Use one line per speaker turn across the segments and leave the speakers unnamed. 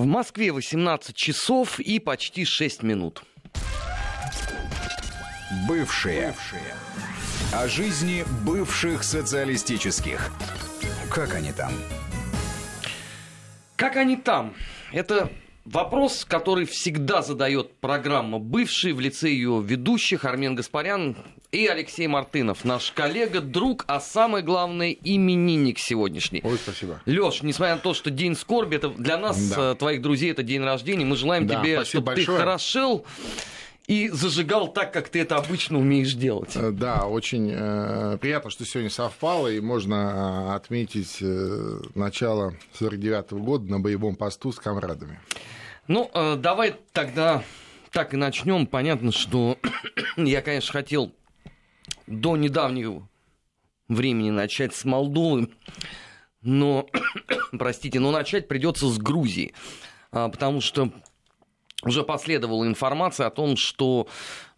В Москве 18 часов и почти 6 минут.
Бывшие. Бывшие. О жизни бывших социалистических. Как они там?
Как они там? Это вопрос, который всегда задает программа «Бывший» в лице ее ведущих Армен Гаспарян и Алексей Мартынов, наш коллега, друг, а самое главное, именинник сегодняшний.
Ой, спасибо.
Леш, несмотря на то, что день скорби, это для нас, да. Э, твоих друзей, это день рождения, мы желаем да, тебе, чтобы большое. ты хорошел и зажигал так, как ты это обычно умеешь делать. Э,
да, очень э, приятно, что сегодня совпало, и можно э, отметить э, начало 49 -го года на боевом посту с комрадами.
Ну, э, давай тогда так и начнем. Понятно, что я, конечно, хотел до недавнего времени начать с Молдовы, но, простите, но начать придется с Грузии, а, потому что уже последовала информация о том, что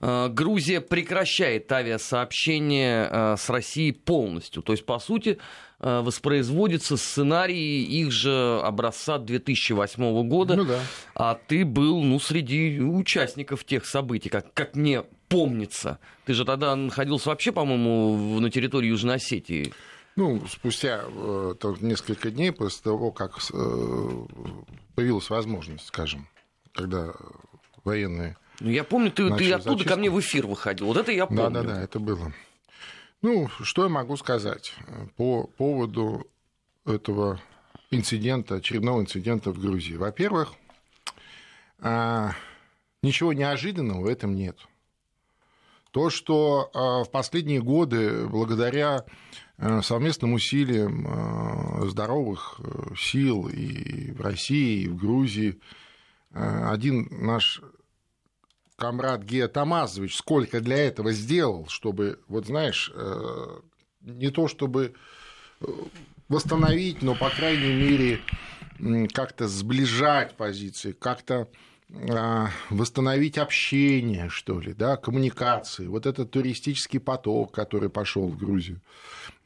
э, Грузия прекращает авиасообщение э, с Россией полностью. То есть, по сути, воспроизводится сценарий их же образца 2008 года. Ну да. А ты был, ну, среди участников тех событий, как, как мне помнится. Ты же тогда находился вообще, по-моему, на территории Южной Осетии.
Ну, спустя э, несколько дней после того, как э, появилась возможность, скажем, когда военные...
Ну, я помню, ты, ты оттуда зачистку. ко мне в эфир выходил. Вот это я помню.
Да, да, да, это было. Ну, что я могу сказать по поводу этого инцидента, очередного инцидента в Грузии? Во-первых, а, ничего неожиданного в этом нет. То, что а, в последние годы, благодаря а, совместным усилиям здоровых э, сил и в России, и в Грузии, Э, один наш комрад Гея Тамазович сколько для этого сделал, чтобы, вот знаешь, э, не то чтобы э, восстановить, но, по крайней мере, как-то сближать позиции, как-то восстановить общение, что ли, да, коммуникации. Вот этот туристический поток, который пошел в Грузию.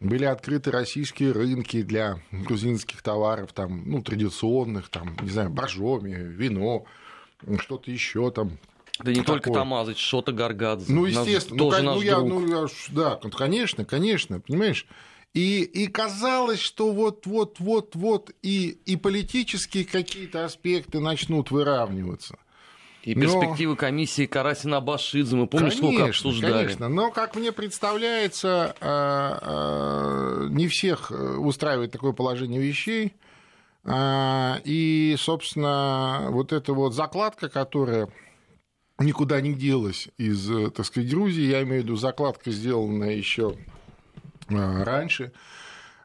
Были открыты российские рынки для грузинских товаров, там, ну, традиционных, там, не знаю, боржоми, вино, что-то еще там,
да не такое. только Тамазыч, что-то Гаргадзе.
Ну, естественно. Ну, ну, я, ну, я, да, конечно, конечно, понимаешь. И, и казалось, что вот-вот-вот-вот и, и политические какие-то аспекты начнут выравниваться.
И перспективы но... комиссии Карасина Башидзе, мы помнишь, конечно, сколько обсуждали?
Конечно, но, как мне представляется, а, а, не всех устраивает такое положение вещей. А, и, собственно, вот эта вот закладка, которая никуда не делась из, так сказать, Грузии, я имею в виду закладка, сделанная еще раньше,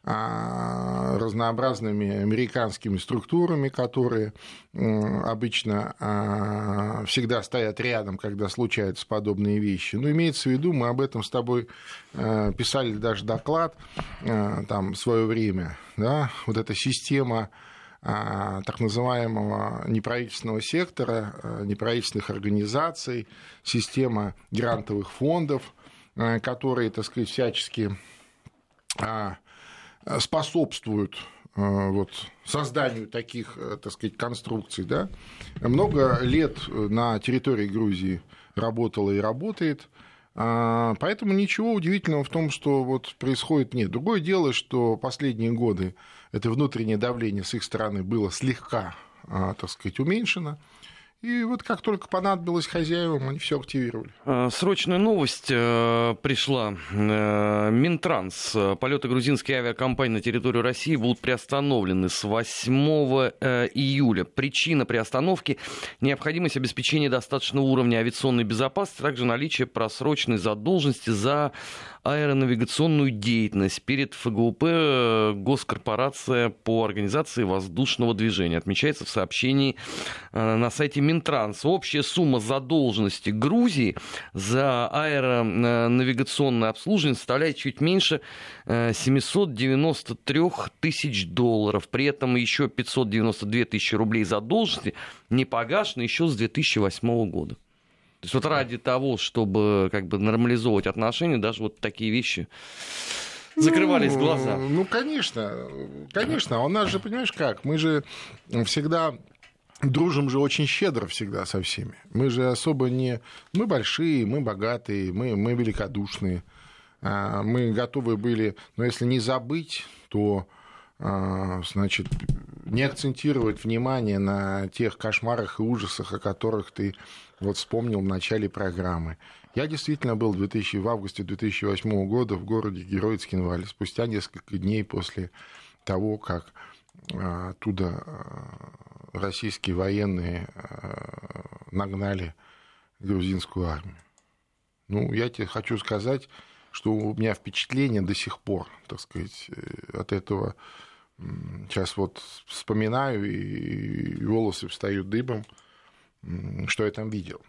а, разнообразными американскими структурами, которые обычно а, всегда стоят рядом, когда случаются подобные вещи. Но имеется в виду, мы об этом с тобой а, писали даже доклад там в свое время, да, вот эта система так называемого неправительственного сектора, неправительственных организаций, система грантовых фондов, которые, так сказать, всячески способствуют вот, созданию таких, так сказать, конструкций. Да? Много лет на территории Грузии работало и работает. А, поэтому ничего удивительного в том, что вот происходит нет. Другое дело, что последние годы это внутреннее давление с их стороны было слегка, а, так сказать, уменьшено. И вот как только понадобилось хозяевам, они все активировали.
А, срочная новость э, пришла. Э, Минтранс. Полеты грузинской авиакомпании на территорию России будут приостановлены с 8 э, июля. Причина приостановки – необходимость обеспечения достаточного уровня авиационной безопасности, также наличие просроченной задолженности за аэронавигационную деятельность перед ФГУП э, Госкорпорация по организации воздушного движения. Отмечается в сообщении э, на сайте Минтранс. Общая сумма задолженности Грузии за аэронавигационное обслуживание составляет чуть меньше 793 э, тысяч долларов. При этом еще 592 тысячи рублей задолженности не погашены еще с 2008 года. То есть вот ради того, чтобы как бы нормализовывать отношения, даже вот такие вещи закрывались
ну,
глаза.
Ну, конечно, конечно. У нас же, понимаешь как, мы же всегда дружим же очень щедро всегда со всеми. Мы же особо не... Мы большие, мы богатые, мы, мы великодушные. А, мы готовы были, но если не забыть, то а, значит, не акцентировать внимание на тех кошмарах и ужасах, о которых ты вот вспомнил в начале программы. Я действительно был в, 2000, в августе 2008 года в городе Герой Цкинвале, спустя несколько дней после того, как а, оттуда российские военные нагнали грузинскую армию. Ну, я тебе хочу сказать, что у меня впечатление до сих пор, так сказать, э, от этого сейчас вот вспоминаю, и волосы встают дыбом, что я там видел.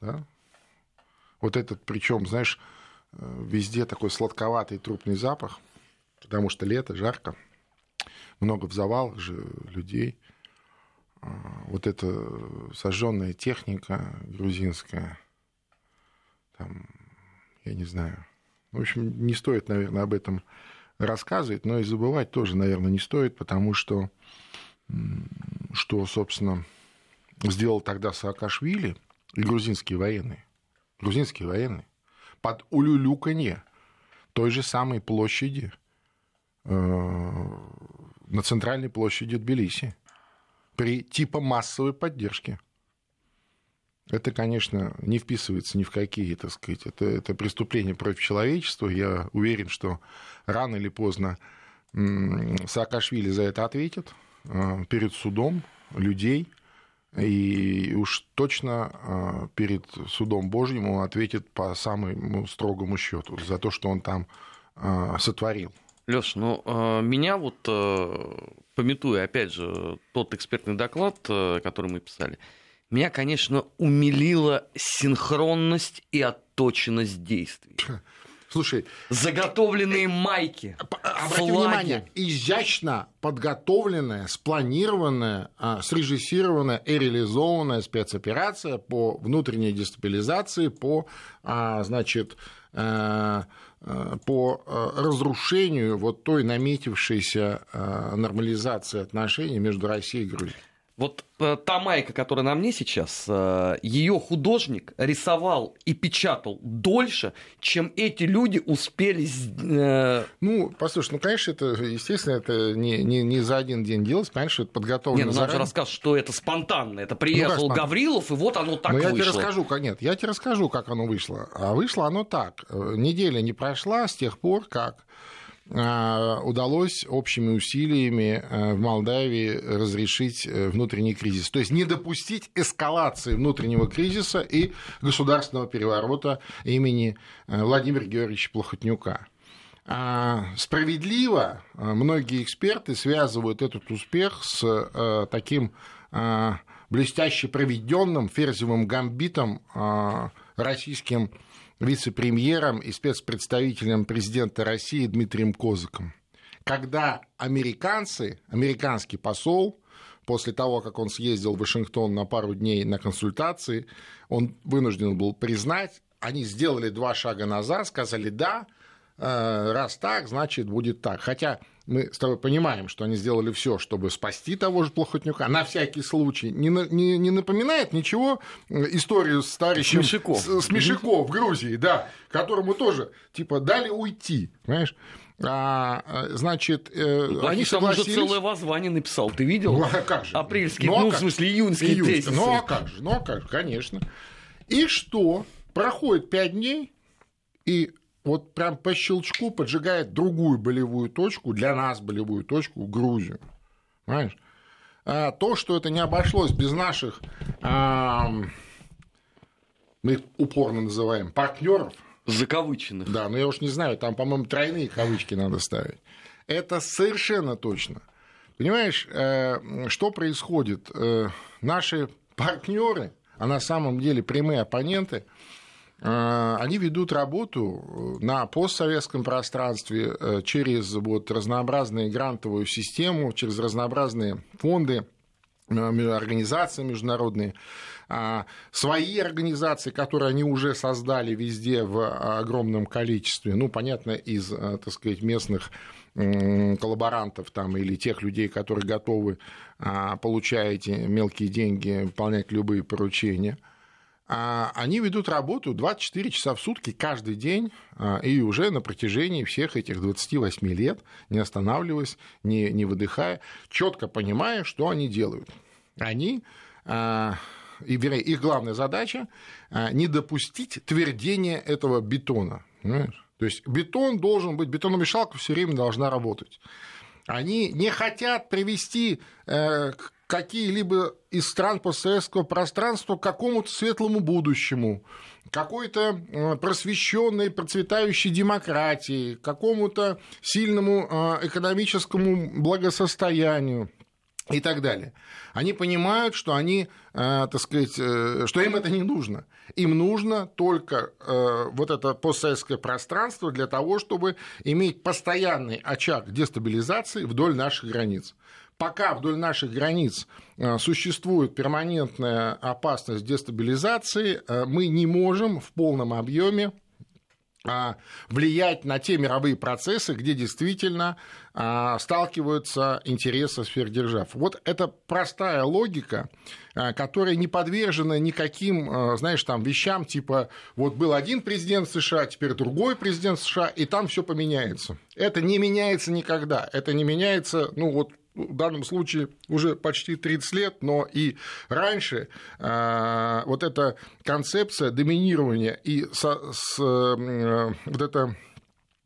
Да? Вот этот, причем, знаешь, э, везде такой сладковатый трупный запах, потому что лето, жарко, много в завалах же людей. А, вот эта сожженная техника грузинская, там, я не знаю, в общем, не стоит, наверное, об этом рассказывать, но и забывать тоже, наверное, не стоит, потому что, что собственно, сделал тогда Саакашвили и грузинские военные, грузинские военные, под улюлюканье той же самой площади, э, на центральной площади Тбилиси, при типа массовой поддержке это, конечно, не вписывается ни в какие, так сказать, это, это преступление против человечества. Я уверен, что рано или поздно Саакашвили за это ответит э, перед судом людей, и уж точно э, перед судом Божьим он ответит по самому строгому счету за то, что он там э, сотворил.
Леш, ну меня вот, пометуя, опять же, тот экспертный доклад, который мы писали, меня, конечно, умилила синхронность и отточенность действий.
Слушай,
заготовленные майки,
обрати флаги. внимание, изящно подготовленная, спланированная, а, срежиссированная и реализованная спецоперация по внутренней дестабилизации, по, а, значит, э, э, по э, разрушению вот той наметившейся нормализации отношений между Россией и Грузией.
Вот э, та майка, которая на мне сейчас, э, ее художник рисовал и печатал дольше, чем эти люди успели.
Э... Ну, послушай, ну, конечно, это, естественно, это не, не, не за один день делать, конечно, это подготовлено.
Нет, ну, нам же рассказ, что это спонтанно. Это приехал ну, Гаврилов, и вот оно так
Но
вышло.
я тебе расскажу, нет, я тебе расскажу, как оно вышло. А вышло оно так. Э, неделя не прошла с тех пор, как удалось общими усилиями э, в Молдавии разрешить э, внутренний кризис. То есть не допустить эскалации внутреннего кризиса и государственного переворота имени э, Владимира Георгиевича Плохотнюка. А, справедливо многие эксперты связывают этот успех с таким блестяще проведенным ферзевым гамбитом российским вице-премьером и спецпредставителем президента России Дмитрием Козыком. Когда американцы, американский посол, после того, как он съездил в Вашингтон на пару дней на консультации, он вынужден был признать, они сделали два шага назад, сказали, да, э, раз так, значит, будет так. Хотя мы с тобой понимаем, что они сделали все, чтобы спасти того же Плохотнюка, на всякий случай. Не, не, не напоминает ничего э, историю с товарищем
Смешяков.
С, Смешяков в Грузии, да, которому тоже, типа, дали уйти, понимаешь? А, а значит, э,
они согласились... уже целое воззвание написал, ты видел?
Ну, а как же?
Апрельский, ну, а ну в смысле, июньский Июнь. тезисы.
Ну, а как же, ну, а как же, конечно. И что? Проходит пять дней, и вот прям по щелчку поджигает другую болевую точку, для нас болевую точку, Грузию. Понимаешь? А то, что это не обошлось без наших, а, мы их упорно называем, партнеров.
Закавыченных.
Да, но я уж не знаю, там, по-моему, тройные кавычки надо ставить. Это совершенно точно. Понимаешь, э, что происходит? Э, наши партнеры, а на самом деле прямые оппоненты, они ведут работу э, на постсоветском пространстве э, через вот разнообразную грантовую систему, через разнообразные фонды, организации международные, а, свои организации, которые они уже создали везде в огромном количестве, ну, понятно, из, так сказать, местных коллаборантов там, или тех людей, которые готовы а, получать мелкие деньги, выполнять любые поручения – а, они ведут работу 24 часа в сутки каждый день а, и уже на протяжении всех этих 28 лет, не останавливаясь, не, не выдыхая, четко понимая, что они делают. Они а, и, вернее, их главная задача не допустить твердения этого бетона. То есть бетон должен быть, бетономешалка все время должна работать. Они не хотят привести э, какие-либо из стран постсоветского пространства к какому-то светлому будущему, какой-то э, просвещенной, процветающей демократии, какому-то сильному э, экономическому благосостоянию и так далее. Они понимают, что они, э, так сказать, что им это не нужно. Им нужно только вот это постсоветское пространство для того, чтобы иметь постоянный очаг дестабилизации вдоль наших границ пока вдоль наших границ э, существует перманентная опасность дестабилизации, э, мы не можем в полном объеме а, влиять на те мировые процессы, где действительно а, сталкиваются интересы сверхдержав. Вот это простая логика, а, которая не подвержена никаким, знаешь, там вещам типа вот был один президент США, теперь другой президент США, и там все поменяется. Это не меняется никогда. Это не меняется, ну вот в данном случае уже почти 30 лет, но и раньше э, вот эта концепция доминирования и со, с, э, вот эта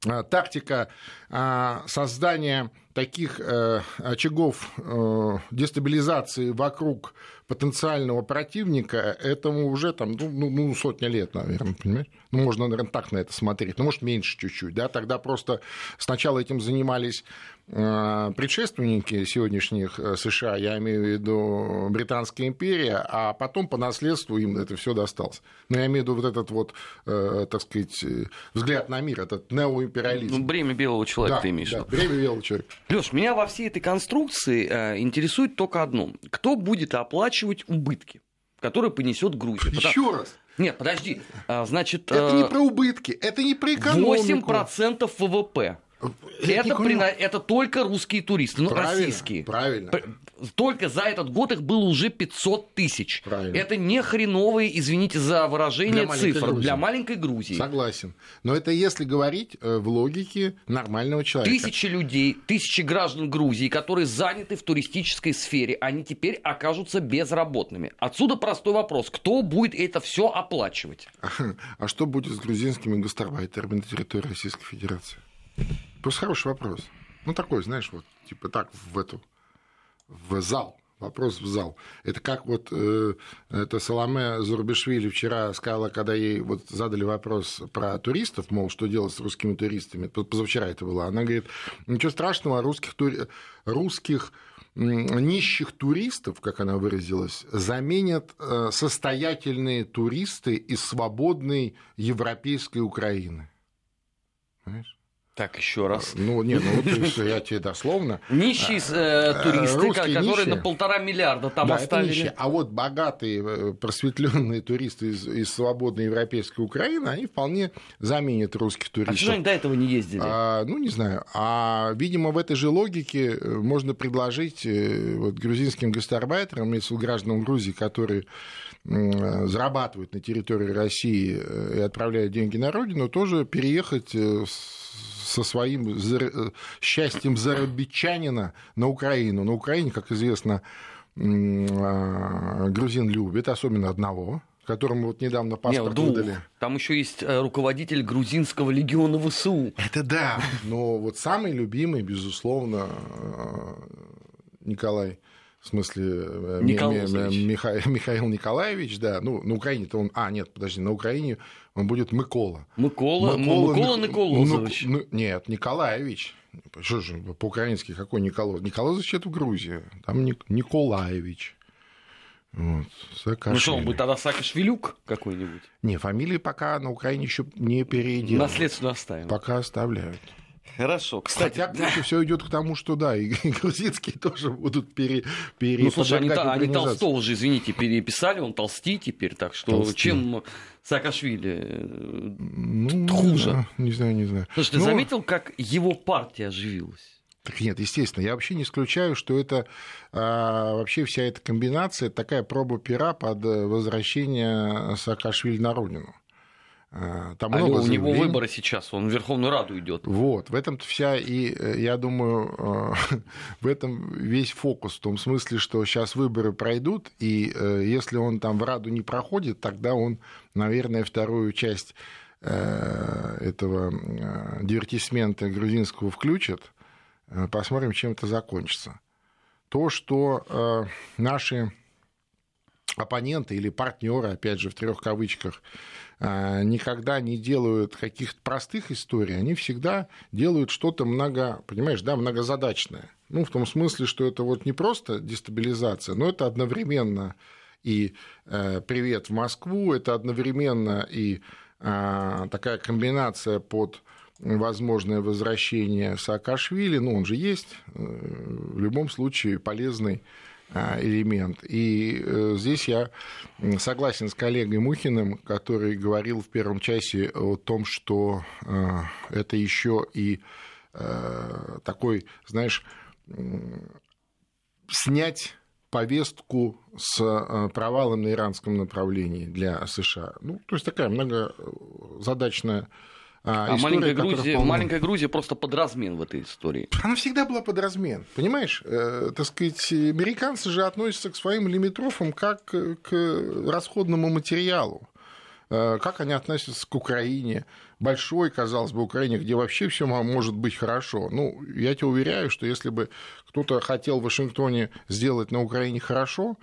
э, тактика создания таких очагов дестабилизации вокруг потенциального противника, этому уже там, ну, ну, ну сотня лет, наверное, понимаешь? Ну, можно, наверное, так на это смотреть, ну, может, меньше чуть-чуть, да, тогда просто сначала этим занимались Э, предшественники сегодняшних э, США, я имею в виду Британская империя, а потом по наследству им это все досталось. Но я имею в виду вот этот вот, э, так сказать, взгляд на мир, этот неоимпериализм.
Ну, бремя белого человека да, ты имеешь
да, бремя белого человека.
Леш, меня во всей этой конструкции интересует только одно. Кто будет оплачивать убытки, которые понесет Грузия?
Еще Потому... раз.
Нет, подожди. А, значит,
это не про убытки, это не про экономику.
8% ВВП это, при... это только русские туристы, ну,
правильно,
российские.
Правильно.
Только за этот год их было уже 500 тысяч.
Правильно.
Это не хреновые, извините за выражение, для цифр Грузии. для маленькой Грузии.
Согласен. Но это если говорить э, в логике нормального человека.
Тысячи людей, тысячи граждан Грузии, которые заняты в туристической сфере, они теперь окажутся безработными. Отсюда простой вопрос. Кто будет это все оплачивать?
А что будет с грузинскими гастарбайтерами на территории Российской Федерации? Просто хороший вопрос. Ну, такой, знаешь, вот, типа так, в эту, в зал. Вопрос в зал. Это как вот э, это Соломе Зурбишвили вчера сказала, когда ей вот задали вопрос про туристов, мол, что делать с русскими туристами, позавчера это было, она говорит, ничего страшного, русских, тури... русских нищих туристов, как она выразилась, заменят э, состоятельные туристы из свободной европейской Украины.
Понимаешь? Так, еще раз.
Ну, не, ну, вот я тебе дословно.
Нищие э, э туристы, Русские которые нищие. на полтора миллиарда там да, оставили.
А вот богатые, э, просветленные туристы из, из свободной европейской Украины, они вполне заменят русских туристов. А
почему они до этого не ездили?
А, ну, не знаю. А, видимо, в этой же логике можно предложить вот, грузинским гастарбайтерам, если гражданам Грузии, которые зарабатывают на территории России и отправляют деньги на родину, тоже переехать со своим э, счастьем зарабичанина на Украину. На Украине, как известно, а, грузин любит, особенно одного, которому вот недавно паспорт Нет, выдали.
Там еще есть э, руководитель грузинского легиона ВСУ.
Это да. Но вот самый любимый, безусловно, э, Николай в смысле э, Миха... Михаил Николаевич, да, ну, на Украине-то он, а, нет, подожди, на Украине он будет Микола.
Микола, Микола, Микола Николозович.
Ну, нет, Николаевич. Что же, по-украински какой Николозович? Николозович это в Грузии, там Николаевич.
Вот, ну что, он будет тогда Саакашвилюк какой-нибудь?
Не, фамилии пока на Украине еще не переделаны.
Наследство оставим.
Пока оставляют.
Хорошо. Кстати,
Хотя да. все идет к тому, что да, и, и грузинские тоже будут пере, пере
Ну, слушай, они, они Толстого же, извините, переписали, он толсти теперь, так что толсти. чем Саакашвили ну, хуже?
Не знаю, не знаю.
Слушай, ты Но... заметил, как его партия оживилась?
Так нет, естественно, я вообще не исключаю, что это а, вообще вся эта комбинация такая проба пера под возвращение Саакашвили на родину.
А, там а много у него выборы сейчас, он в Верховную Раду идет.
Вот, в этом вся и, э, я думаю, э, в этом весь фокус, в том смысле, что сейчас выборы пройдут, и э, если он там в Раду не проходит, тогда он, наверное, вторую часть этого дивертисмента грузинского включит. Посмотрим, чем это закончится. То, что наши оппоненты или партнеры, опять же, в трех кавычках, а, никогда не делают каких-то простых историй, они всегда делают что-то много, понимаешь, да, многозадачное. Ну, в том смысле, что это вот не просто дестабилизация, но это одновременно и э, привет в Москву, это одновременно и э, такая комбинация под возможное возвращение Саакашвили, ну, он же есть, э, в любом случае полезный а, элемент. И э, здесь я согласен с коллегой Мухиным, который говорил в первом часе о том, что э, это еще и э, такой, знаешь, снять повестку с провалом на иранском направлении для США. Ну, то есть такая многозадачная
а, а маленькая, Грузия, вполне... маленькая Грузия просто под размен в этой истории.
Она всегда была под размен, понимаешь? Э, так сказать, американцы же относятся к своим лимитрофам как к расходному материалу. Э, как они относятся к Украине? Большой, казалось бы, Украине, где вообще все может быть хорошо. Ну, я тебе уверяю, что если бы кто-то хотел в Вашингтоне сделать на Украине хорошо,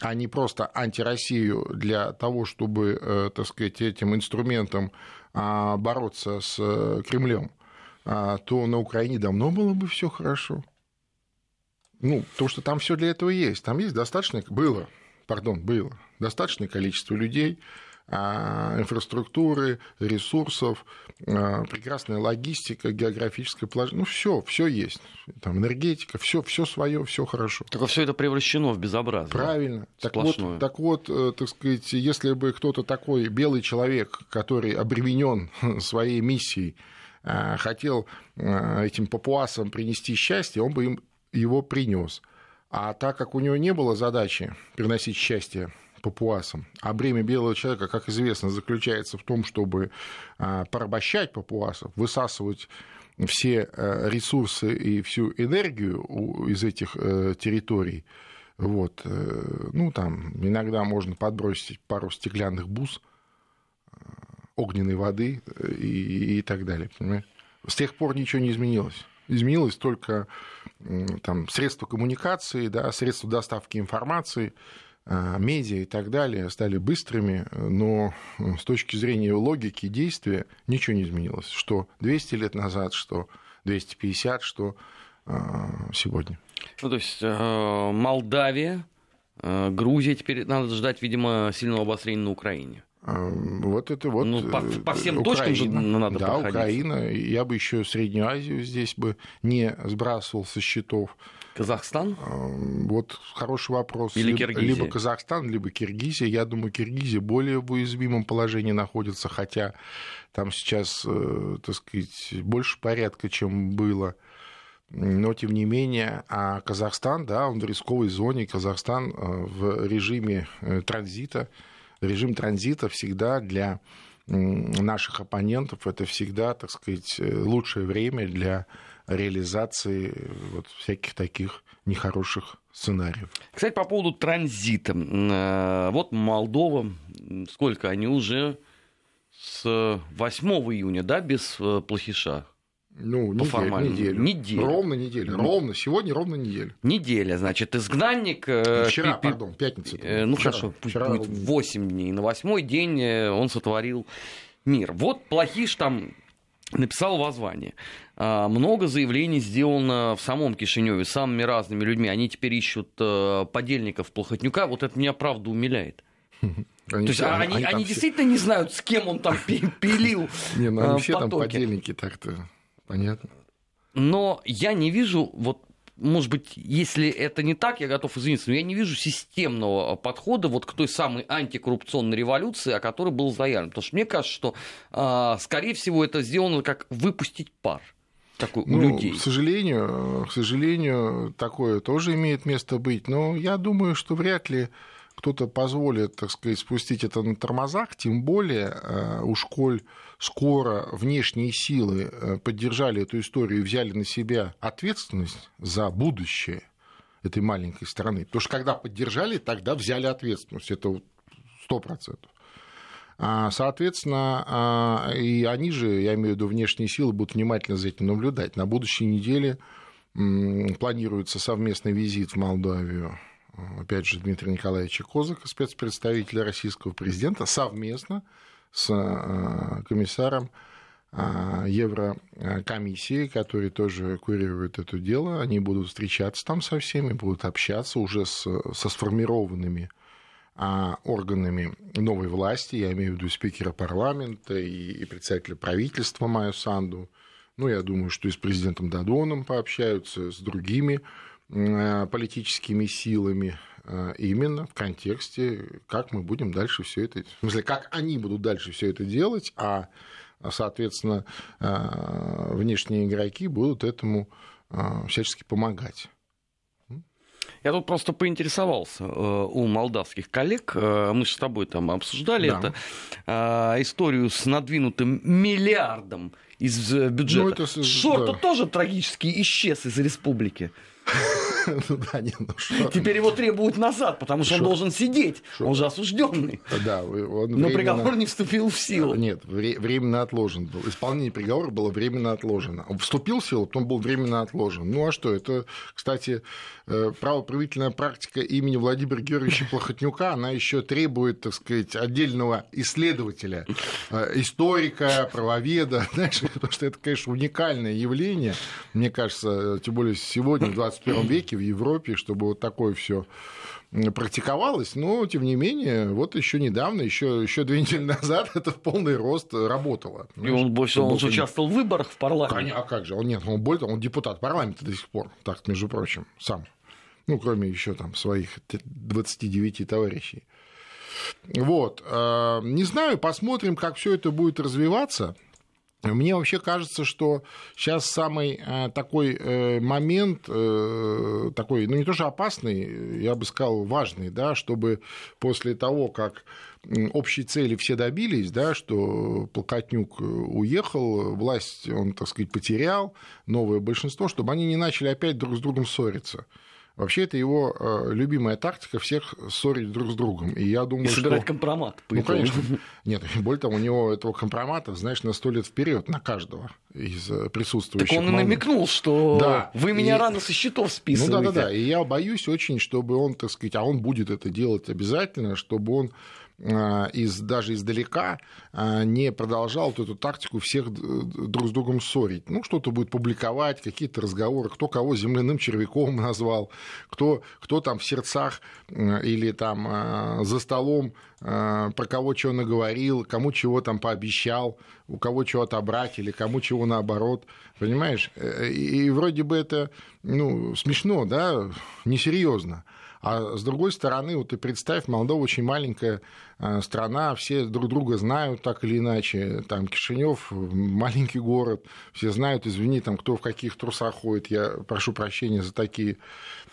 а не просто антироссию для того, чтобы, э, так сказать, этим инструментом а, бороться с э, Кремлем, а, то на Украине давно было бы все хорошо. Ну, то, что там все для этого есть. Там есть достаточно, было, пардон, было достаточное количество людей, инфраструктуры, ресурсов, а, прекрасная логистика, географическое положение. Ну, все, все есть. Там энергетика, все, все свое, все хорошо.
Только все это превращено в безобразие.
Правильно. Так вот, так вот, э, так сказать, если бы кто-то такой белый человек, который обременен своей миссией, а, хотел этим папуасам принести счастье, он бы им его принес. А так как у него не было задачи приносить счастье папуасам. А бремя белого человека, как известно, заключается в том, чтобы а, порабощать папуасов, высасывать все э, ресурсы и всю энергию из этих э, территорий. Вот. Э, ну, там иногда можно подбросить пару стеклянных бус, огненной воды и, и так далее. Понимаешь? С тех пор ничего не изменилось. Изменилось только там, средства коммуникации, да, средства доставки информации, медиа и так далее стали быстрыми, но с точки зрения логики действия ничего не изменилось. Что 200 лет назад, что 250, что а, сегодня.
Ну, то есть э, Молдавия, э, Грузия, теперь надо ждать, видимо, сильного обострения на Украине.
А, вот это вот.
Ну, по, по всем Украина, точкам же надо
Да, проходить. Украина. Я бы еще Среднюю Азию здесь бы не сбрасывал со счетов.
Казахстан?
Вот хороший вопрос.
Или
Киргизия? Либо Казахстан, либо Киргизия. Я думаю, Киргизия более в уязвимом положении находится, хотя там сейчас, э, так сказать, больше порядка, чем было. Но, тем не менее, а Казахстан, да, он в рисковой зоне. Казахстан э, в режиме э, транзита. Режим транзита всегда для наших оппонентов это всегда, так сказать, лучшее время для реализации вот всяких таких нехороших сценариев.
Кстати, по поводу транзита. Э, вот Молдова, сколько они уже с 8 июня, да, без э, плохиша?
Ну, по неделю, неделю. неделю. Ровно неделю. Ну, ровно. Сегодня ровно неделя.
Неделя, значит, изгнанник...
Э, вчера, пи- пардон, пятница.
Ну, вчера, хорошо, вчера будет 8 дней. На восьмой день он сотворил мир. Вот плохиш там написал воззвание. А, много заявлений сделано в самом Кишиневе самыми разными людьми. Они теперь ищут э, подельников Плохотнюка. Вот это меня правда умиляет. Они То есть они, они, они действительно не знают, с кем он там пилил
Не, ну вообще там подельники так-то, понятно.
Но я не вижу вот может быть, если это не так, я готов извиниться, но я не вижу системного подхода вот к той самой антикоррупционной революции, о которой был заявлен. Потому что мне кажется, что, а, скорее всего, это сделано как выпустить пар
ну,
у людей.
К сожалению, к сожалению, такое тоже имеет место быть. Но я думаю, что вряд ли кто-то позволит, так сказать, спустить это на тормозах, тем более э, уж коль скоро внешние силы э, поддержали эту историю и взяли на себя ответственность за будущее этой маленькой страны. Потому что когда поддержали, тогда взяли ответственность. Это сто процентов. А, соответственно, а, и они же, я имею в виду внешние силы, будут внимательно за этим наблюдать. На будущей неделе планируется совместный визит в Молдавию опять же, Дмитрия Николаевича Козака, спецпредставителя российского президента, совместно с комиссаром Еврокомиссии, который тоже курирует это дело. Они будут встречаться там со всеми, будут общаться уже с, со сформированными а, органами новой власти, я имею в виду спикера парламента и, председателя правительства Майю Санду. Ну, я думаю, что и с президентом Дадоном пообщаются, с другими Э, политическими силами э, именно в контексте, как мы будем дальше все это, в смысле, как они будут дальше все это делать, а, соответственно, э, внешние игроки будут этому всячески помогать.
Я тут просто поинтересовался у молдавских коллег, мы же с тобой там обсуждали да. это, историю с надвинутым миллиардом из бюджета. Ну, это... Шорта да. тоже трагически исчез из республики. Ну да, не, ну что. Теперь его требуют назад, потому что он должен сидеть. Он же осужденный.
Да,
он Но приговор не вступил в силу.
Нет, временно отложен был. Исполнение приговора было временно отложено. Он вступил в силу, потом был временно отложен. Ну а что? Это, кстати, э, правоправительная практика имени Владимира Георгиевича Плохотнюка, она еще требует, так сказать, отдельного исследователя, э, историка, правоведа, знаешь, потому что это, конечно, уникальное явление, мне кажется, тем более сегодня, в 21 веке, в Европе, чтобы вот такое все практиковалось, но тем не менее, вот еще недавно, еще, еще две недели назад это в полный рост работало.
И он больше он участвовал в выборах в парламент.
А как же? Он нет, он более того, он депутат парламента до сих пор, так, между прочим, сам. Ну, кроме еще там своих 29 товарищей. Вот. Э, не знаю, посмотрим, как все это будет развиваться. Мне вообще кажется, что сейчас самый э, такой э, момент, э, такой, ну не тоже опасный, я бы сказал, важный, да, чтобы после того, как общей цели все добились, да, что Плакатнюк уехал, власть он, так сказать, потерял, новое большинство, чтобы они не начали опять друг с другом ссориться. Вообще, это его э, любимая тактика всех ссорить друг с другом. И я думаю, и
собирать
что...
компромат.
ну, конечно. Нет, более того, у него этого компромата, знаешь, на сто лет вперед на каждого из э, присутствующих.
Так он и намекнул, что да. вы меня и... рано со счетов списываете.
Ну да, да, да. И я боюсь очень, чтобы он, так сказать, а он будет это делать обязательно, чтобы он из, даже издалека э, не продолжал вот эту тактику всех друг с другом ссорить. Ну, что-то будет публиковать, какие-то разговоры, кто кого земляным червяком назвал, кто, кто там в сердцах э, или там за столом про кого чего наговорил, кому чего там пообещал, у кого чего отобрать или кому чего наоборот. Понимаешь? И, и вроде бы это ну, смешно, да, несерьезно. А с другой стороны, вот ты представь, Молдова очень маленькая э, страна, все друг друга знают так или иначе. Там Кишинев маленький город, все знают, извини, там кто в каких трусах ходит. Я прошу прощения за такие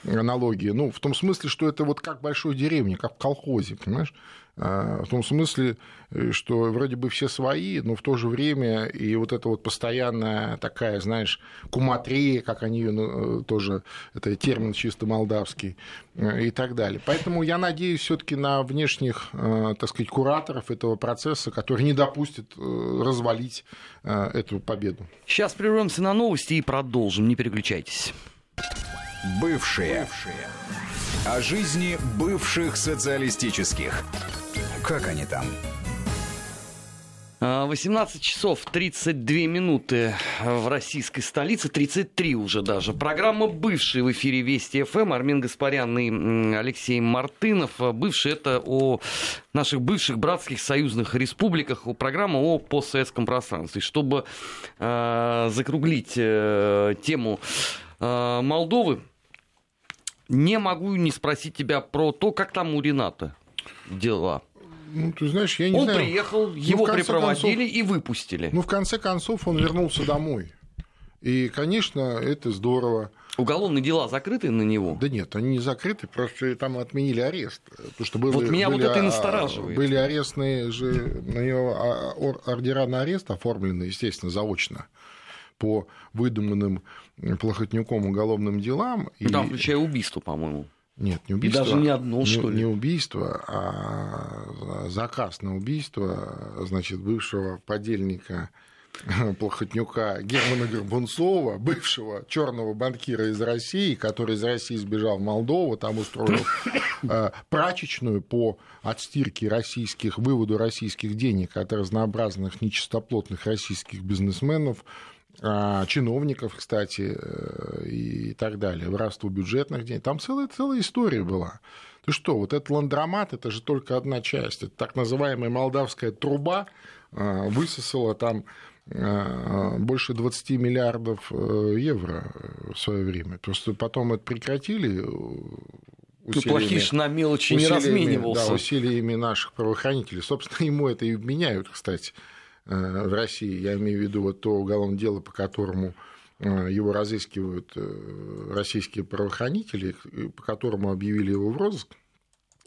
аналогии. Ну, в том смысле, что это вот как большой деревне, как в колхозе, понимаешь? А, в том смысле, э, что вроде бы все свои, но в то же время и вот эта вот постоянная такая, знаешь, куматрия, как они ее ну, э, тоже, это термин чисто молдавский, э, и так далее. Поэтому я надеюсь все-таки на внешних, так сказать, кураторов этого процесса, которые не допустят развалить эту победу.
Сейчас прервемся на новости и продолжим. Не переключайтесь.
Бывшие. Бывшие. О жизни бывших социалистических. Как они там?
18 а, часов 32 минуты в российской столице, 33 уже даже. Программа «Бывший» в эфире Вести ФМ. Армин Гаспарян и Алексей Мартынов. Бывший – это о наших бывших братских союзных республиках, программа о постсоветском пространстве. Чтобы э, закруглить э, тему э, Молдовы, не могу не спросить тебя про то, как там у Рената дела.
Ну, ты знаешь, я не
он
знаю.
Он приехал, ну, его припроводили концов, и выпустили.
Ну, в конце концов, он вернулся домой. И, конечно, это здорово.
Уголовные дела закрыты на него?
Да нет, они не закрыты, просто там отменили арест. Потому что были,
вот меня
были,
вот это и настораживает.
Были арестные же, на него а, ордера на арест оформлены, естественно, заочно по выдуманным Плохотнюком уголовным делам.
Там, и... включая убийство, по-моему.
Нет, не убийство.
И даже не одно,
не,
что ли?
Не убийство, а заказ на убийство, значит, бывшего подельника Плохотнюка Германа Горбунцова, бывшего черного банкира из России, который из России сбежал в Молдову, там устроил э, прачечную по отстирке российских, выводу российских денег от разнообразных нечистоплотных российских бизнесменов чиновников, кстати, э, и так далее, воровство бюджетных денег. Там целая, целая история была. Ты что, вот этот ландромат, это же только одна часть. Это так называемая молдавская труба а, высосала там а, больше 20 миллиардов э, евро в свое время. Просто потом это прекратили
Ты плохиш на мелочи не разменивался.
Да, усилиями наших правоохранителей. Собственно, ему это и меняют, кстати. Э, в России, я имею в виду вот то уголовное дело, по которому э, его разыскивают э, российские правоохранители, по которому объявили его в розыск,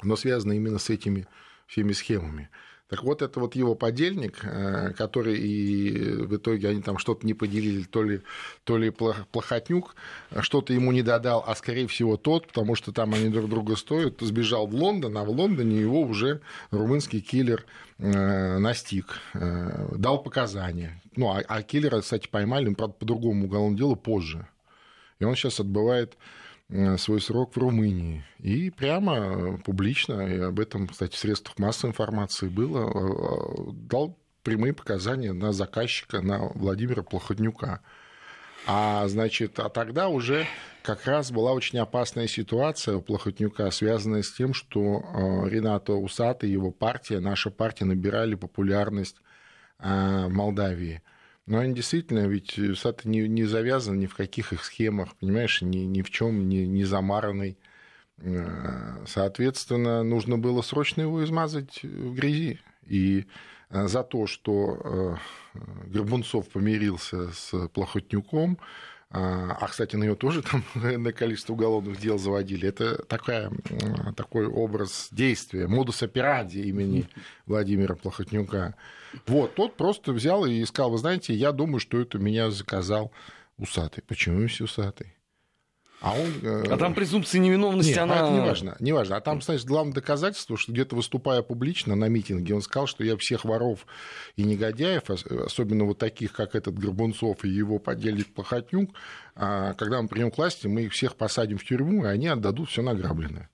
но связано именно с этими всеми схемами. Так вот, это вот его подельник, э, который и в итоге они там что-то не поделили, то ли, то ли Плохотнюк что-то ему не додал, а скорее всего тот, потому что там они друг друга стоят, сбежал в Лондон, а в Лондоне его уже румынский киллер э, настиг, э, дал показания. Ну, а, а киллера, кстати, поймали, правда, по другому уголовному делу позже. И он сейчас отбывает Э, свой срок в Румынии. И прямо э, публично, и об этом, кстати, в средствах массовой информации было, э, дал прямые показания на заказчика, на Владимира Плохотнюка. А, значит, а тогда уже как раз была очень опасная ситуация у Плохотнюка, связанная с тем, что Ренато Усатый и его партия, наша партия набирали популярность в Молдавии. Но они действительно, ведь сад не, не завязан ни в каких их схемах, понимаешь, ни, ни в чем не, не замаранный. Э, соответственно, нужно было срочно его измазать в грязи. И э, за то, что э, Горбунцов помирился с Плохотнюком, а, а, кстати, на нее тоже там на количество уголовных дел заводили. Это такая, такой образ действия, модус операди имени Владимира Плохотнюка. Вот, тот просто взял и сказал, вы знаете, я думаю, что это меня заказал усатый. Почему все усатый?
А, он, э, а там презумпция невиновности,
Нет,
она...
это не важно, не важно. А там, значит, главное доказательство, что где-то выступая публично на митинге, он сказал, что я всех воров и негодяев, особенно вот таких, как этот Горбунцов и его подельник Плохотнюк, а, когда мы придем к власти, мы их всех посадим в тюрьму, и они отдадут все награбленное.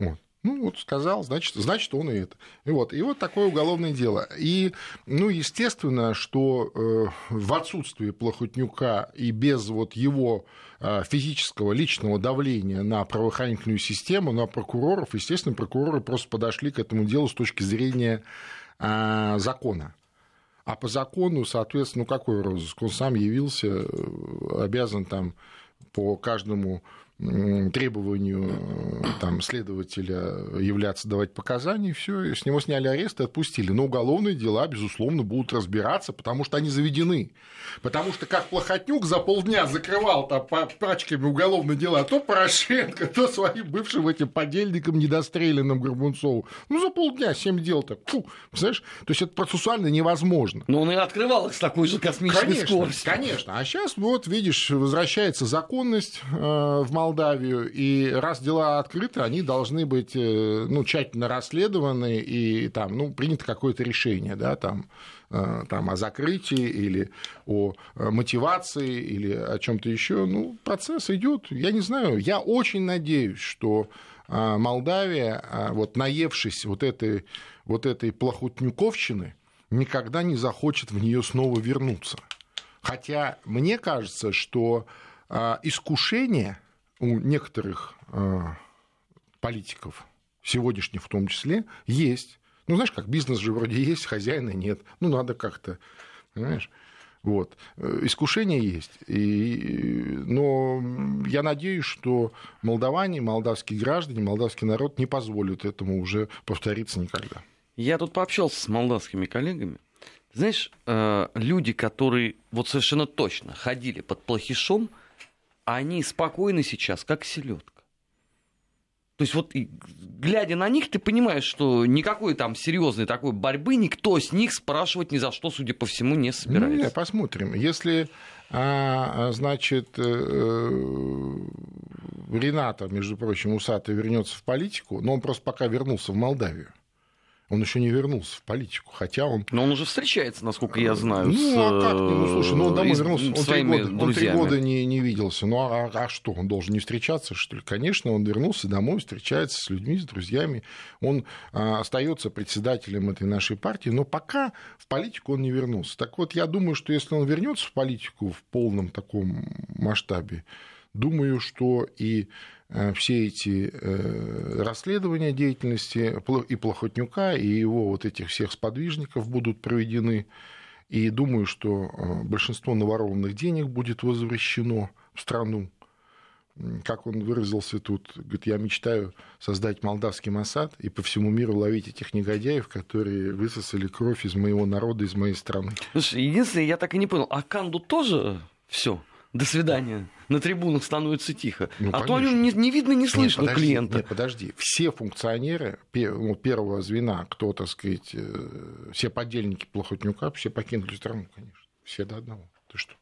Вот. Ну, вот сказал, значит, значит, он и это. И вот, и вот такое уголовное дело. И, ну, естественно, что э, в отсутствии Плохотнюка и без вот его э, физического личного давления на правоохранительную систему, на прокуроров, естественно, прокуроры просто подошли к этому делу с точки зрения э, закона. А по закону, соответственно, ну какой розыск? Он сам явился, э, обязан там по каждому требованию э, там, следователя являться, давать показания, и все, с него сняли арест и отпустили. Но уголовные дела, безусловно, будут разбираться, потому что они заведены. Потому что как Плохотнюк за полдня закрывал там пачками уголовные дела, то Порошенко, то своим бывшим этим подельникам недостреленным Горбунцову. Ну, за полдня семь дел так. Фу, знаешь, то есть это процессуально невозможно.
Но он и открывал их с такой же космической
конечно,
скоростью.
Конечно, а сейчас вот, видишь, возвращается законность э, в Молдавии, Молдавию, и раз дела открыты, они должны быть э, ну, тщательно расследованы, и там, ну, принято какое-то решение, да, там, э, там, о закрытии или о э, мотивации или о чем-то еще. Ну, процесс идет. Я не знаю. Я очень надеюсь, что Молдавия, вот наевшись вот этой, вот этой плохотнюковщины, никогда не захочет в нее снова вернуться. Хотя мне кажется, что искушение у некоторых а, политиков, сегодняшних в том числе, есть. Ну, знаешь, как бизнес же вроде есть, хозяина нет. Ну, надо как-то, понимаешь? Вот. Э, искушение есть. И, но я надеюсь, что молдаване, молдавские граждане, молдавский народ не позволят этому уже повториться никогда.
Я тут пообщался с молдавскими коллегами. Знаешь, э, люди, которые вот совершенно точно ходили под плохишом, они спокойны сейчас, как селедка. То есть вот глядя на них, ты понимаешь, что никакой там серьезной такой борьбы никто с них спрашивать ни за что, судя по всему, не собирается. Ну,
посмотрим. Если, а, значит, э, Рената, между прочим, усатый вернется в политику, но он просто пока вернулся в Молдавию. Он еще не вернулся в политику, хотя он...
Но он уже встречается, насколько я знаю. Ну,
с... а как? Ну, слушай, ну он домой из... вернулся, он три года, он три года не, не виделся. Ну, а, а что, он должен не встречаться, что ли? Конечно, он вернулся домой, встречается с людьми, с друзьями. Он а, остается председателем этой нашей партии, но пока в политику он не вернулся. Так вот, я думаю, что если он вернется в политику в полном таком масштабе, думаю, что и все эти э, расследования деятельности и Плохотнюка, и его вот этих всех сподвижников будут проведены. И думаю, что э, большинство наворованных денег будет возвращено в страну. Как он выразился тут, говорит, я мечтаю создать молдавский Масад и по всему миру ловить этих негодяев, которые высосали кровь из моего народа, из моей страны.
Слушай, единственное, я так и не понял, а Канду тоже все? До свидания. На трибунах становится тихо. Ну, а конечно. то о нем не, не видно, не слышно нет,
подожди,
клиента.
Нет, подожди. Все функционеры ну, первого звена, кто, так сказать, э, все подельники Плохотнюка, все покинули страну, конечно. Все до одного. Ты что?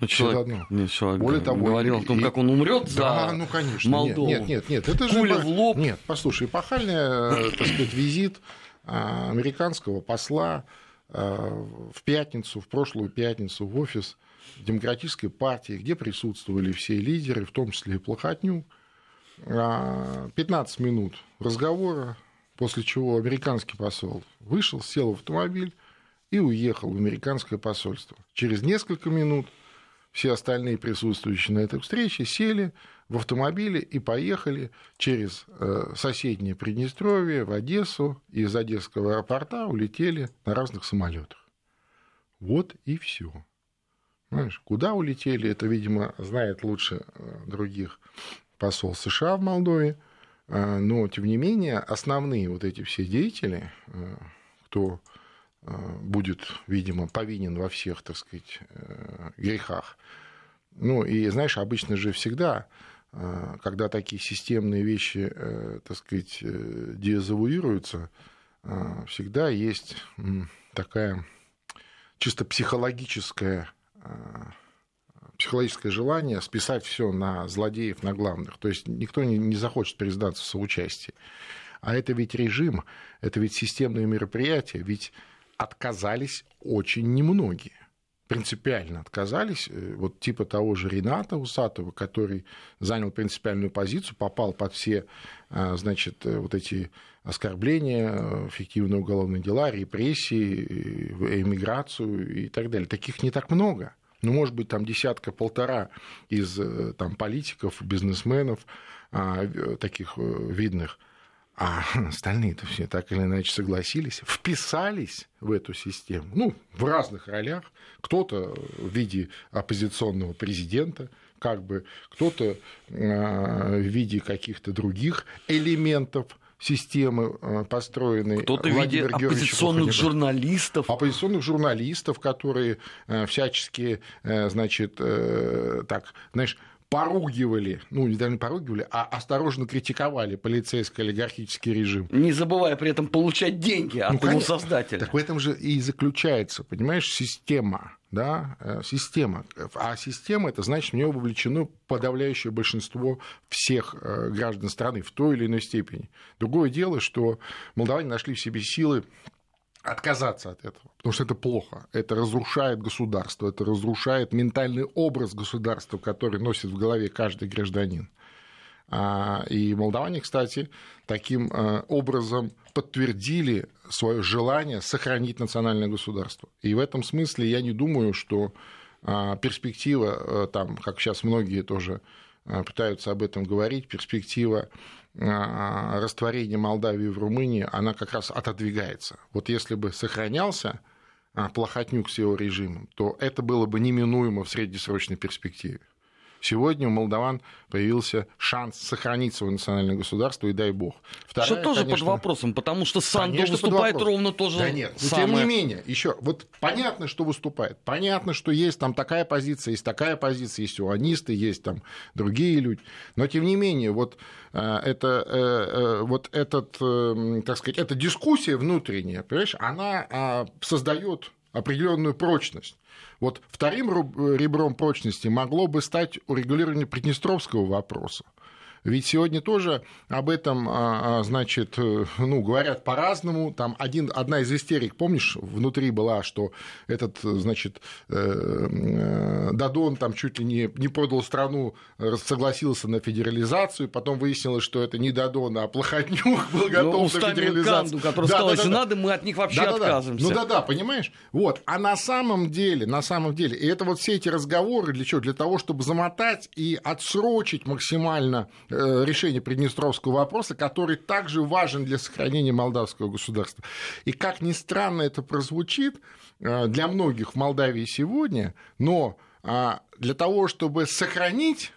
Ну, человек, нет, человек Более того, говорил и, о том, как он умрет
да, за ну, конечно,
Молдову.
Нет, нет, нет, это же...
Пуля в лоб.
Нет, послушай, эпохальный, так сказать, визит а, американского посла э, в пятницу, в прошлую пятницу в офис Демократической партии, где присутствовали все лидеры, в том числе и Плохотнюк. 15 а, минут разговора, после чего американский посол вышел, сел в автомобиль и уехал в американское посольство. Через несколько минут все остальные присутствующие на этой встрече сели в автомобиле и поехали через э, соседнее Приднестровье в Одессу, и из Одесского аэропорта улетели на разных самолетах. Вот и все. Знаешь, куда улетели, это, видимо, знает лучше э, других посол США в Молдове. Э, но, тем не менее, основные вот эти все деятели, э, кто будет, видимо, повинен во всех, так сказать, грехах. Ну, и, знаешь, обычно же всегда, когда такие системные вещи, так сказать, дезавуируются, всегда есть такая чисто психологическая психологическое желание списать все на злодеев, на главных. То есть никто не, не захочет признаться в соучастии. А это ведь режим, это ведь системные мероприятия, ведь отказались очень немногие. Принципиально отказались, э, вот типа того же Рената Усатова, который занял принципиальную позицию, попал под все, э, значит, вот эти оскорбления, фиктивные уголовные дела, репрессии, эмиграцию и так далее. Таких не так много. Ну, может быть, там десятка-полтора из э, там, политиков, бизнесменов, а, таких э, видных. А остальные-то все так или иначе согласились, вписались в эту систему. Ну, в разных ролях. Кто-то в виде оппозиционного президента, как бы кто-то а, в виде каких-то других элементов системы э, построенной
Кто-то в виде оппозиционных журналистов.
Оппозиционных журналистов, которые э, всячески, э, значит, так, знаешь, поругивали, ну, не даже не поругивали, а осторожно критиковали полицейский олигархический режим.
Не забывая при этом получать деньги от ну, его создателя.
Так в этом же и заключается, понимаешь, система, да, э, система. А система, это значит, в нее вовлечено подавляющее большинство всех э, граждан страны в той или иной степени. Другое дело, что молдаване нашли в себе силы отказаться от этого, потому что это плохо, это разрушает государство, это разрушает ментальный образ государства, который носит в голове каждый гражданин. А, и молдаване, кстати, таким э, образом подтвердили свое желание сохранить национальное государство. И в этом смысле я не думаю, что а, перспектива, э, там, как сейчас многие тоже э, пытаются об этом говорить, перспектива растворения Молдавии в Румынии, она как раз отодвигается. Вот если бы сохранялся плохотнюк с его режимом, то это было бы неминуемо в среднесрочной перспективе. Сегодня у молдаван появился шанс сохранить свое национальное государство, и дай бог.
Вторая, что тоже конечно, под вопросом, потому что Санду выступает ровно тоже
Да нет, но самое... тем не менее, еще, вот понятно, что выступает, понятно, что есть там такая позиция, есть такая позиция, есть уанисты, есть там другие люди, но тем не менее, вот э, это, э, э, вот этот, так сказать, эта дискуссия внутренняя, понимаешь, она а, создает определенную прочность. Вот вторым ребром прочности могло бы стать урегулирование Приднестровского вопроса. Ведь сегодня тоже об этом, а, а, значит, э, ну, говорят по-разному. Там один, одна из истерик, помнишь, внутри была, что этот, значит, э, э, Дадон там чуть ли не, не продал страну, согласился на федерализацию, потом выяснилось, что это не Дадон, а Плохотнюк был ну, готов
ну, на федерализацию. Канду, который да, сказал, да, да, если да. надо, мы от них вообще да, отказываемся.
Ну да-да, понимаешь? Вот. А на самом деле, на самом деле, и это вот все эти разговоры для чего? Для того, чтобы замотать и отсрочить максимально решения Приднестровского вопроса, который также важен для сохранения молдавского государства. И как ни странно это прозвучит э, для многих в Молдавии сегодня, но а, для того, чтобы сохранить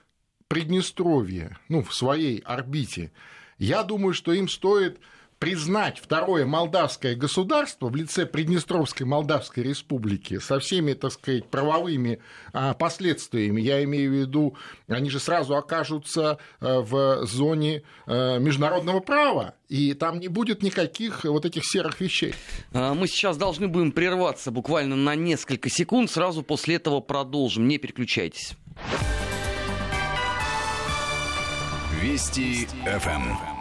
Приднестровье ну, в своей орбите, я думаю, что им стоит признать второе молдавское государство в лице Приднестровской Молдавской Республики со всеми, так сказать, правовыми а, последствиями, я имею в виду, они же сразу окажутся а, в зоне а, международного права, и там не будет никаких вот этих серых вещей.
Мы сейчас должны будем прерваться буквально на несколько секунд, сразу после этого продолжим, не переключайтесь.
Вести ФМ.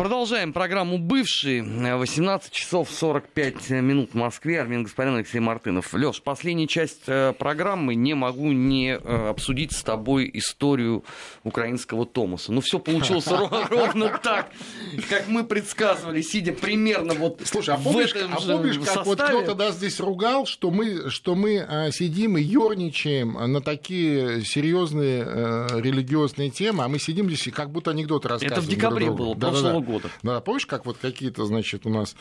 Продолжаем программу «Бывший». 18 часов 45 минут в Москве. Армин Гаспарян, Алексей Мартынов. Леш, последняя часть э, программы. Не могу не э, обсудить с тобой историю украинского Томаса. Ну, все получилось ровно так, как мы предсказывали, сидя примерно вот
Слушай, а помнишь, а помнишь как вот кто-то нас здесь ругал, что мы, что мы э, сидим и ерничаем на такие серьезные религиозные темы, а мы сидим здесь и как будто анекдоты рассказываем.
Это в декабре было, прошлого года года.
Да, помнишь, как вот какие-то, значит, у нас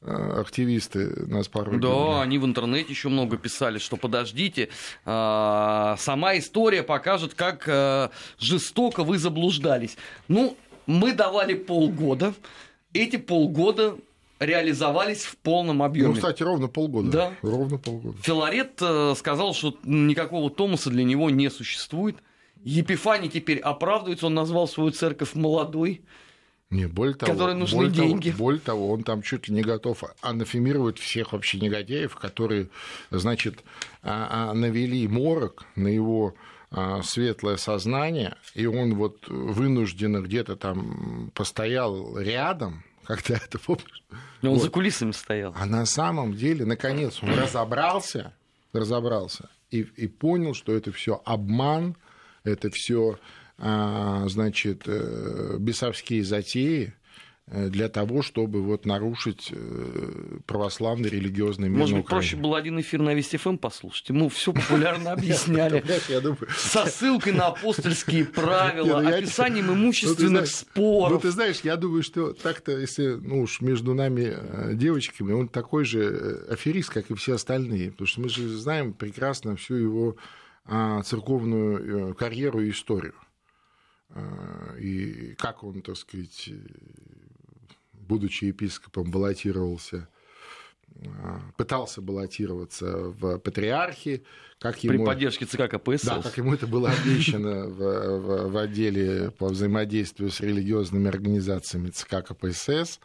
э, активисты нас порой.
Да, они в интернете еще много писали, что подождите, а, сама история покажет, как э, жестоко вы заблуждались. Ну, мы давали полгода, эти полгода реализовались в полном объеме. Ну,
кстати, ровно полгода.
Да.
Ровно полгода.
Филарет э, сказал, что никакого Томаса для него не существует. Епифаний теперь оправдывается, он назвал свою церковь молодой.
Не, более того,
которой нужны более деньги.
Того, более того, он там чуть ли не готов анафемировать всех вообще негодяев, которые, значит, а, а, навели морок на его а, светлое сознание, и он вот вынужденно где-то там постоял рядом, когда это помнишь?
Но он вот. за кулисами стоял.
А на самом деле, наконец, он разобрался, разобрался и, и понял, что это все обман, это все значит, э, бесовские затеи э, для того, чтобы вот нарушить э, православный религиозный мир
Может быть, проще было один эфир на Вести ФМ послушать. Ему все популярно объясняли. Со ссылкой на апостольские правила, ну, описанием ну, имущественных споров.
Ну, ты знаешь, я думаю, что так-то, если, ну уж между нами девочками, он такой же аферист, как и все остальные. Потому что мы же знаем прекрасно всю его а, церковную карьеру и историю. А, и как он, так сказать, будучи епископом, баллотировался а, пытался баллотироваться в патриархи, как
ему... При поддержке ЦК КПСС.
Да, как ему это было обещано в, в, в отделе по взаимодействию с религиозными организациями ЦК КПСС,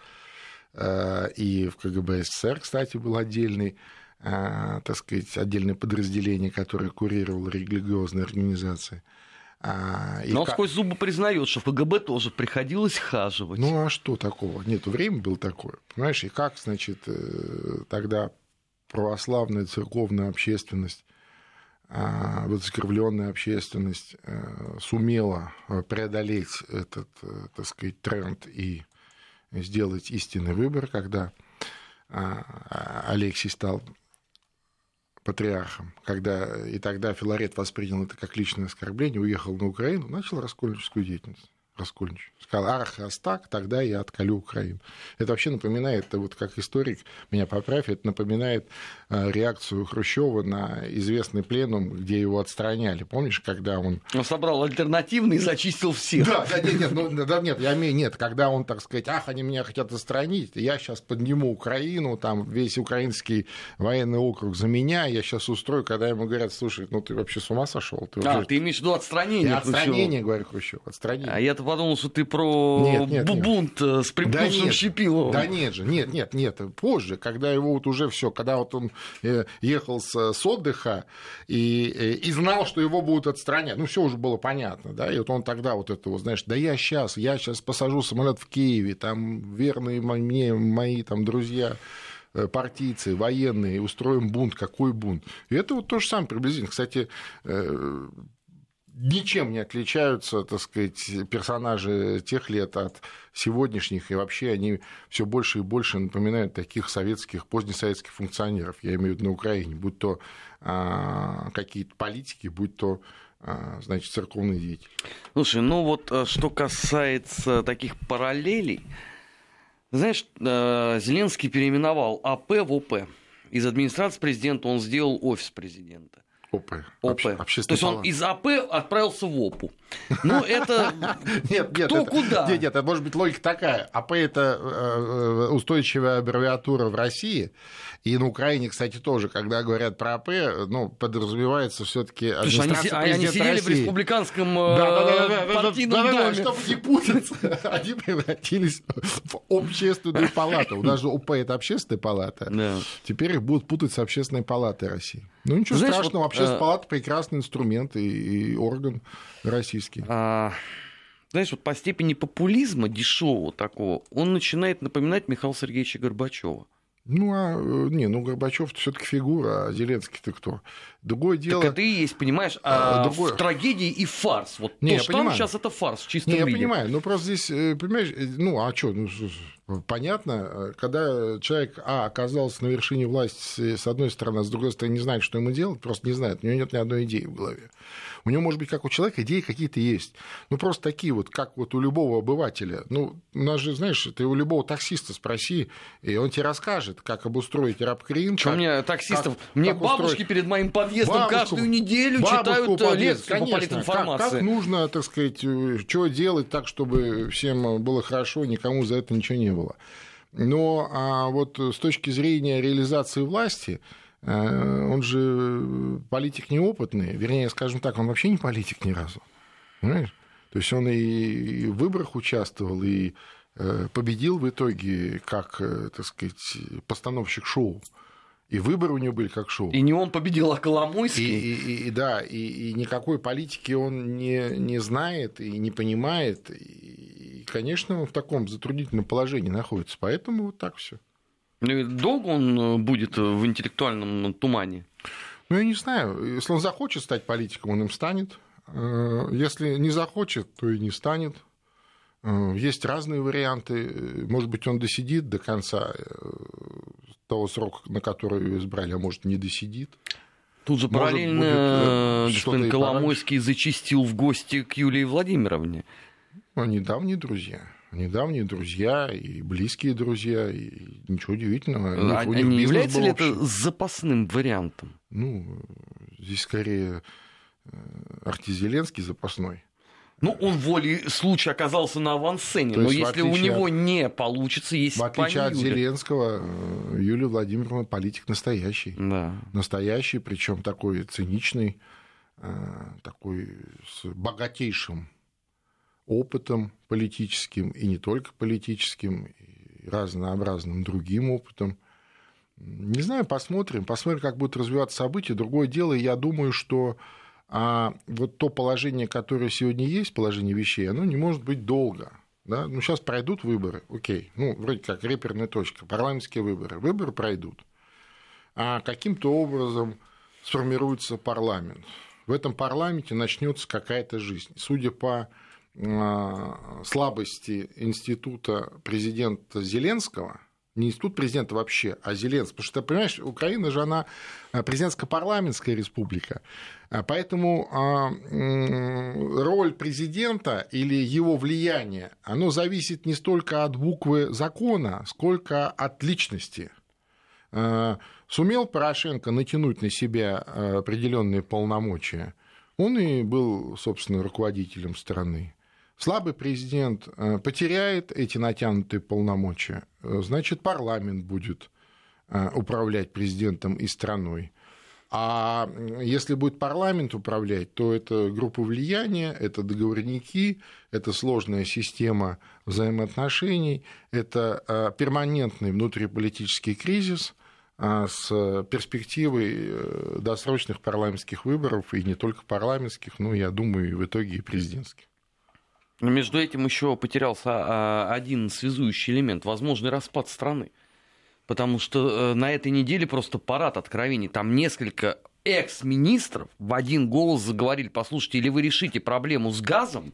а, и в КГБ СССР, кстати, был отдельный, так сказать, отдельное подразделение, которое курировало религиозные организации.
А, Но он как... сквозь зубы признает, что в КГБ тоже приходилось хаживать.
Ну а что такого? Нет, время было такое. Понимаешь, и как, значит, э, тогда православная церковная общественность а, вот закрывленная общественность э, сумела преодолеть этот, э, так сказать, тренд и сделать истинный выбор, когда а, Алексий стал патриархом, когда и тогда Филарет воспринял это как личное оскорбление, уехал на Украину, начал раскольническую деятельность. Раскольнич. Сказал, ах, раз так, тогда я отколю Украину. Это вообще напоминает, вот как историк, меня поправь, это напоминает э, реакцию Хрущева на известный пленум, где его отстраняли. Помнишь, когда он...
Он собрал альтернативный и зачистил всех.
Да, да, нет, нет, ну, да, нет, я имею, нет, когда он, так сказать, ах, они меня хотят отстранить, я сейчас подниму Украину, там весь украинский военный округ за меня, я сейчас устрою, когда ему говорят, слушай, ну ты вообще с ума сошел?
Ты а, ты имеешь в виду отстранение
я Отстранение, говорю, Хрущев, отстранение.
А я-то подумал, что ты про нет, нет, бунт нет. с припнувшим да Щепиловым.
Да нет же, нет, нет, нет. Позже, когда его вот уже все, когда вот он э, ехал с, с отдыха и, э, и знал, что его будут отстранять, ну все уже было понятно, да, и вот он тогда вот это вот, знаешь, да я сейчас, я сейчас посажу самолет в Киеве, там верные мне мои там друзья э, партийцы, военные, устроим бунт, какой бунт. И это вот то же самое приблизительно. Кстати, ничем не отличаются, так сказать, персонажи тех лет от сегодняшних, и вообще они все больше и больше напоминают таких советских, позднесоветских функционеров, я имею в виду на Украине, будь то а, какие-то политики, будь то а, значит, церковные деятели.
Слушай, ну вот а, что касается таких параллелей, знаешь, а, Зеленский переименовал АП в ОП. Из администрации президента он сделал офис президента.
ОП.
ОП. То есть он из АП отправился в ОПУ. Ну, это
нет, нет, кто это, куда? Нет, нет, это может быть логика такая. АП – это э, устойчивая аббревиатура в России, и на Украине, кстати, тоже, когда говорят про АП, ну, подразумевается все таки
администрация они, они сидели России. в республиканском э, партийном доме.
чтобы не путаться, они превратились в общественную палату. У нас же ОП – это общественная палата. Теперь их будут путать с общественной палатой России. Ну, ничего страшного, общественная э... палата – прекрасный инструмент и, орган российский. А
знаешь, вот по степени популизма дешевого такого, он начинает напоминать Михаила Сергеевича Горбачева.
Ну, а э, не, ну Горбачев все-таки фигура, а Зеленский-то кто?
Другое дело. Так это и есть, понимаешь, а, а другое... в трагедии и фарс. Вот не, то, что там сейчас это фарс в чистом
не,
виде.
я понимаю, но просто здесь, э, понимаешь, э, ну а что, ну, понятно, когда человек, а, оказался на вершине власти с одной стороны, а с другой стороны не знает, что ему делать, просто не знает, у него нет ни одной идеи в голове. У него, может быть, как у человека, идеи какие-то есть. Ну, просто такие вот, как вот у любого обывателя. Ну, у нас же, знаешь, ты у любого таксиста спроси, и он тебе расскажет, как обустроить рабкрин.
Что мне таксистов? Как, мне как бабушки устроить... перед моим подъездом бабушку, каждую неделю читают э, лекцию по политинформации.
Как, как нужно, так сказать, э, что делать так, чтобы всем было хорошо, никому за это ничего не было. Но а вот с точки зрения реализации власти, Э, он же политик неопытный, вернее, скажем так, он вообще не политик ни разу. Понимаешь? То есть он и в выборах участвовал, и э, победил в итоге как, э, так сказать, постановщик шоу. И выборы у него были как шоу.
И не он победил, а Коломойский.
И, и, и, да, и, и никакой политики он не, не знает и не понимает. И, конечно, он в таком затруднительном положении находится. Поэтому вот так все.
Ну долго он э, будет в интеллектуальном тумане?
Ну, я не знаю. Если он захочет стать политиком, он им станет. Э, если не захочет, то и не станет. Э, есть разные варианты. Может быть, он досидит до конца того срока, на который его избрали, а может, не досидит.
Тут же параллельно будет, господин Коломойский зачистил в гости к Юлии Владимировне.
Они давние друзья недавние друзья и близкие друзья, и ничего удивительного.
А, у них не является ли это запасным вариантом?
Ну, здесь скорее э, Артизеленский запасной.
Ну, он волей случая оказался на авансцене, но если у него от... не получится, есть
В отличие от Зеленского, э, Юлия Владимировна политик настоящий. Да. Настоящий, причем такой циничный, э, такой с богатейшим опытом политическим, и не только политическим, и разнообразным другим опытом. Не знаю, посмотрим, посмотрим, как будут развиваться события. Другое дело, я думаю, что а, вот то положение, которое сегодня есть, положение вещей, оно не может быть долго. Да? Ну, сейчас пройдут выборы, окей, ну, вроде как реперная точка, парламентские выборы. Выборы пройдут. А каким-то образом сформируется парламент. В этом парламенте начнется какая-то жизнь. Судя по а, слабости института президента Зеленского, не институт президента вообще, а Зеленский. Потому что, понимаешь, Украина же она а, президентско-парламентская республика. А, поэтому роль президента или его влияние, оно зависит не столько от буквы закона, сколько от личности. Сумел Порошенко натянуть на себя определенные полномочия, он и был, собственно, руководителем страны слабый президент э, потеряет эти натянутые полномочия, э, значит, парламент будет э, управлять президентом и страной. А если будет парламент управлять, то это группа влияния, это договорники, это сложная система взаимоотношений, это перманентный внутриполитический кризис с перспективой досрочных парламентских выборов, и не только парламентских, но, я думаю, и в итоге и президентских.
Между этим еще потерялся а, один связующий элемент, возможный распад страны. Потому что э, на этой неделе просто парад откровений. Там несколько экс-министров в один голос заговорили, послушайте, или вы решите проблему с газом,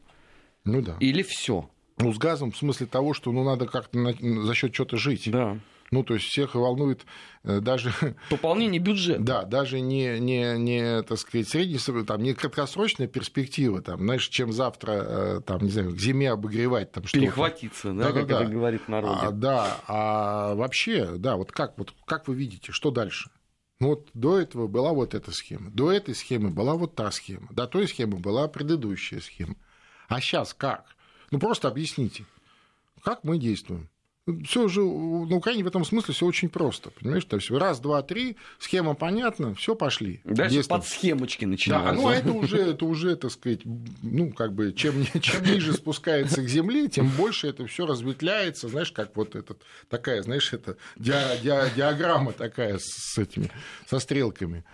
ну да. или все.
Ну, с газом в смысле того, что ну, надо как-то за счет чего-то жить.
Да.
Ну, то есть всех волнует э, даже...
Пополнение бюджета.
Да, даже не, не, не так сказать, среднесрочная, там, не краткосрочная перспектива, там, знаешь, чем завтра, э, там, не знаю, к зиме обогревать там
что-то. Перехватиться, да, да как да, это да. говорит народ.
А, да, а вообще, да, вот как, вот как вы видите, что дальше? Ну вот до этого была вот эта схема, до этой схемы была вот та схема, до той схемы была предыдущая схема. А сейчас как? Ну просто объясните, как мы действуем? Все же на Украине в этом смысле все очень просто. Понимаешь, то есть раз, два, три, схема понятна, все пошли.
Дальше Действуем. под схемочки начинаются.
Да, ну а это уже, это уже, так сказать, ну, как бы, чем, чем ниже спускается к земле, тем больше это все разветвляется, знаешь, как вот этот, такая, знаешь, это ди, ди, диаграмма такая с этими, со стрелками.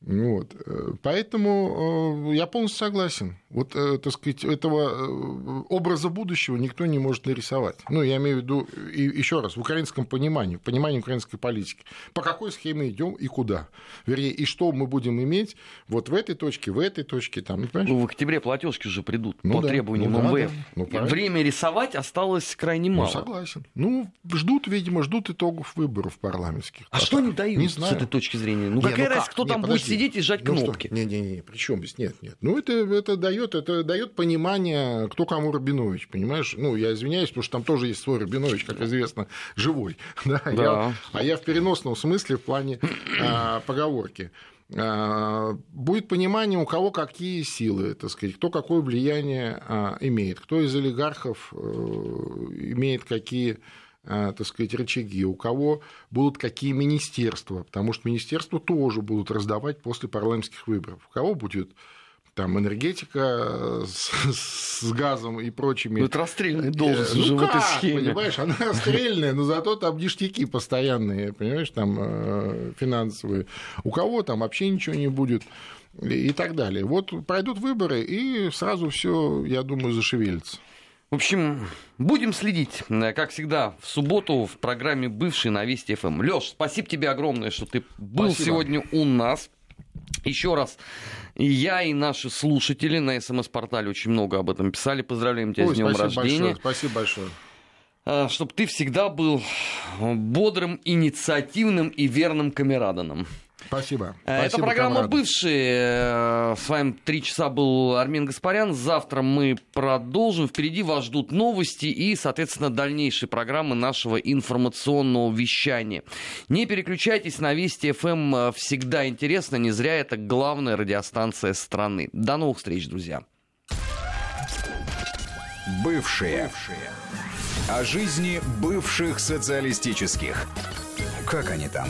Вот. Э, поэтому э, я полностью согласен. Вот, э, так сказать, этого образа будущего никто не может нарисовать. Ну, я имею в виду, и еще раз, в украинском понимании, в понимании украинской политики. По какой схеме идем и куда? Вернее, и что мы будем иметь вот в этой точке, в этой точке. Там,
ну, в октябре платежки уже придут ну, по да, требованиям ну, МВФ. Ну, Время рисовать осталось крайне мало.
Ну, согласен. Ну, ждут, видимо, ждут итогов выборов парламентских.
А, а что они дают не знаю. с этой точки зрения? Ну, не, какая ну, разница, кто не, там подожди. будет сидеть и сжать ну, кнопки.
Не-не-не, при чем здесь? Нет, нет. Ну, это, это, дает, это дает понимание, кто кому Рабинович, понимаешь? Ну, я извиняюсь, потому что там тоже есть свой Рабинович, как известно, живой. Да? да. Я, а я в переносном смысле в плане а, поговорки а, будет понимание, у кого какие силы, так сказать, кто какое влияние а, имеет, кто из олигархов э, имеет какие так сказать, рычаги, у кого будут какие министерства, потому что министерства тоже будут раздавать после парламентских выборов. У кого будет там энергетика с, с газом и прочими.
Ну, это расстрельная должность ну, уже как, в этой схеме.
Понимаешь, она расстрельная, но зато там ништяки постоянные, понимаешь, там э, финансовые. У кого там вообще ничего не будет и так далее. Вот пройдут выборы, и сразу все, я думаю, зашевелится.
В общем, будем следить, как всегда, в субботу в программе «Бывший» на Вести ФМ. Лёш, спасибо тебе огромное, что ты был спасибо. сегодня у нас. Еще раз, и я, и наши слушатели на СМС-портале очень много об этом писали. Поздравляем тебя Ой, с днем рождения.
Большое, спасибо большое.
А, Чтобы ты всегда был бодрым, инициативным и верным камераданом.
Спасибо.
Э, это
Спасибо,
программа комрады. «Бывшие». Э, с вами три часа был Армин Гаспарян. Завтра мы продолжим. Впереди вас ждут новости и, соответственно, дальнейшие программы нашего информационного вещания. Не переключайтесь на Вести ФМ. Эм. Э, всегда интересно. Не зря это главная радиостанция страны. До новых встреч, друзья.
Бывшие. Бывшие. О жизни бывших социалистических. Как они там?